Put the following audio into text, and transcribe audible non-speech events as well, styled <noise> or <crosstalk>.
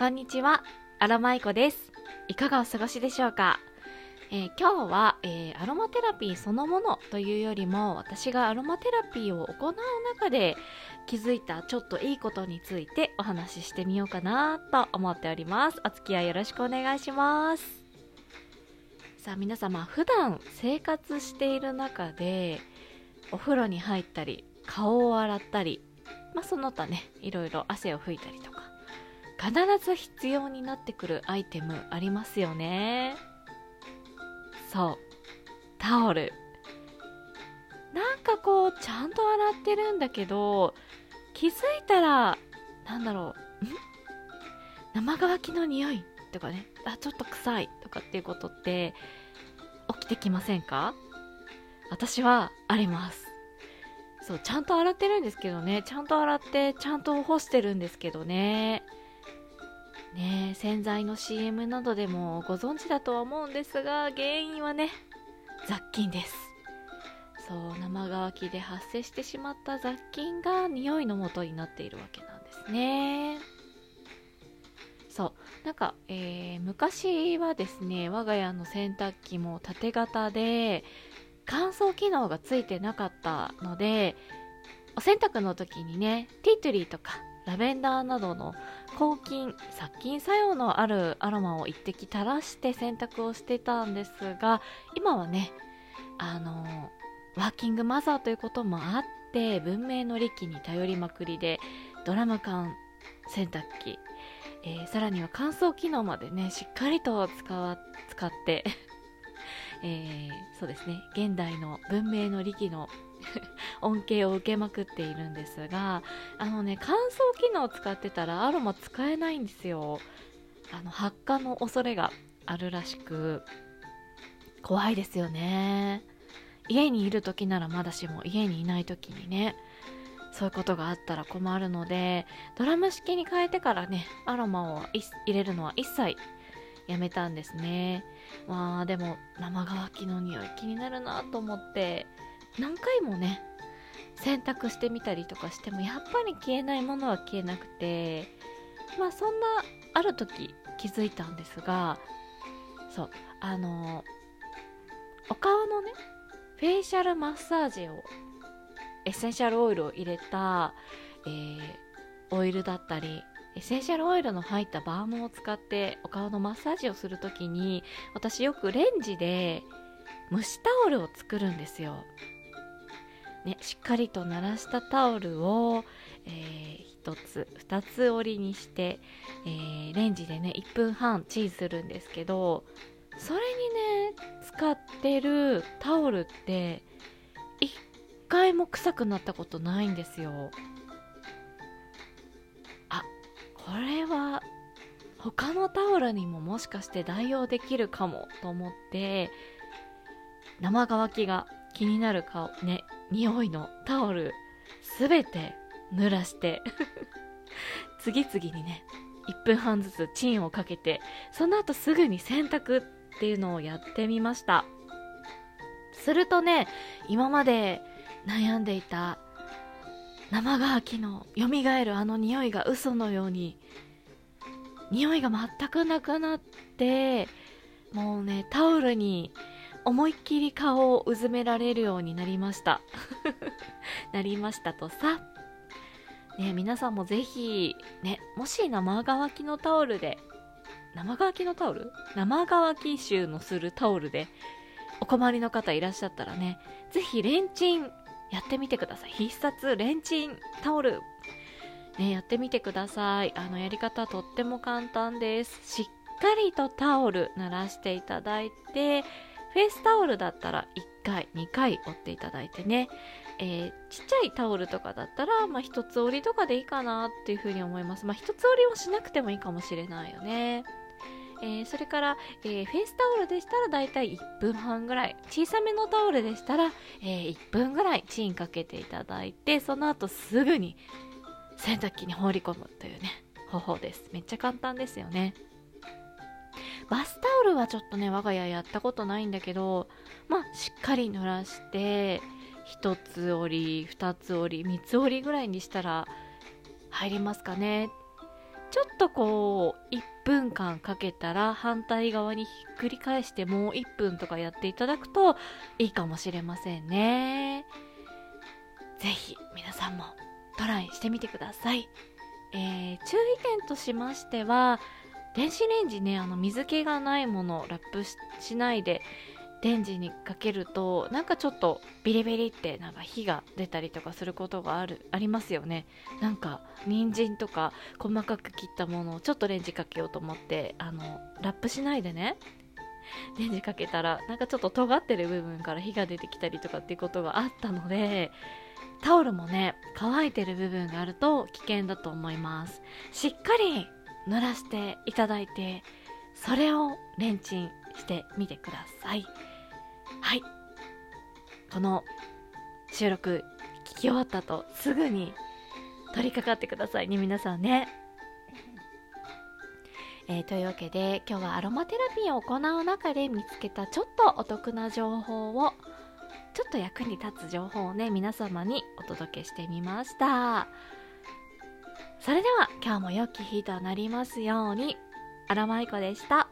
こんにちは、アロマイコです。いかがお過ごしでしょうか、えー、今日は、えー、アロマテラピーそのものというよりも私がアロマテラピーを行う中で気づいたちょっといいことについてお話ししてみようかなと思っております。お付き合いよろしくお願いします。さあ皆様普段生活している中でお風呂に入ったり顔を洗ったりまあその他ねいろいろ汗を拭いたりとか必ず必要になってくるアイテムありますよね。そう。タオル。なんかこうちゃんと洗ってるんだけど気づいたらなんだろう。ん？生乾きの匂いとかね。あちょっと臭い。とかっていうことって起きてきませんか？私はあります。そうちゃんと洗ってるんですけどね。ちゃんと洗ってちゃんと干してるんですけどね。ね洗剤の CM などでもご存知だとは思うんですが原因はね雑菌です。そう生乾きで発生してしまった雑菌が匂いの元になっているわけなんですね。そうなんか、えー、昔はですね我が家の洗濯機も縦型で乾燥機能がついてなかったのでお洗濯の時にねティートリーとかラベンダーなどの抗菌殺菌作用のあるアロマを一滴垂らして洗濯をしてたんですが今はねあのワーキングマザーということもあって文明の利器に頼りまくりでドラム缶洗濯機、えー、さらには乾燥機能までねしっかりと使使って <laughs> えー、そうですね現代の文明の利器の恩恵を受けまくっているんですがあのね乾燥機能を使ってたらアロマ使えないんですよ。あの発火の恐れがあるらしく怖いですよね。家にいる時ならまだしも家にいない時にねそういうことがあったら困るのでドラム式に変えてからねアロマを入れるのは一切やめたんですね。まあでも生乾きの匂い気になるなと思って何回もね洗濯してみたりとかしてもやっぱり消えないものは消えなくてまあそんなある時気づいたんですがそうあのお顔のねフェイシャルマッサージをエッセンシャルオイルを入れた、えー、オイルだったりエッセンシャルオイルの入ったバームを使ってお顔のマッサージをする時に私よくレンジで蒸しタオルを作るんですよ。ね、しっかりと鳴らしたタオルを、えー、1つ2つ折りにして、えー、レンジでね1分半チンするんですけどそれにね使ってるタオルって1回も臭くなったことないんですよ。あこれは他のタオルにももしかして代用できるかもと思って生乾きが気になる顔ね匂いのタオルすべて濡らして <laughs> 次々にね1分半ずつチンをかけてその後すぐに洗濯っていうのをやってみました。するとね今まで悩んでいた生乾きの蘇るあの匂いが嘘のように匂いが全くなくなってもうねタオルに思いっきり顔をうずめられるようになりました。<laughs> なりましたとさ。ね皆さんもぜひねもし生乾きのタオルで生乾きのタオル？生乾き臭のするタオルでお困りの方いらっしゃったらねぜひレンチンやってみてください。必殺レンチンタオル。ねやってみてください。あのやり方とっても簡単です。しっかりとタオル濡らしていただいてフェイスタオルだったら1回2回折っていただいてね、えー、ちっちゃいタオルとかだったら、まあ、一つ折りとかでいいかなっていうふうに思います。まあ一つ折りはしなくてもいいかもしれないよね。えー、それから、えー、フェイスタオルでしたらだいたい1分半ぐらい。小さめのタオルでしたら、えー、1分ぐらいチンかけていただいてその後すぐに洗濯機に放り込むというね方法です。めっちゃ簡単ですよね。バスタオルはちょっとね我が家やったことないんだけどまあしっかり濡らして1つ折り2つ折り3つ折りぐらいにしたら入りますかね。ちょっとこう1分間かけたら反対側にひっくり返してもう1分とかやっていただくといいかもしれませんね。ぜひ皆さんもトライしてみてください、えー、注意点としましては電子レンジねあの水気がないものラップしないでレンジにかけるとなんかちょっとビリビリってなんか火が出たりとかすることがあるありますよね。なんか人参とか細かく切ったものをちょっとレンジかけようと思ってあのラップしないでね。レンジかけたらなんかちょっと尖ってる部分から火が出てきたりとかっていうことがあったのでタオルもね乾いてる部分があると危険だと思います。しっかり濡らしていただいてそれをレンチンしてみてください。はい。この収録聞き終わったとすぐに取り掛かってくださいね皆さんね。えー、というわけで今日はアロマテラピーを行う中で見つけたちょっとお得な情報をちょっと役に立つ情報をね皆様にお届けしてみました。それでは今日も良き日となりますように。アロマイコでした。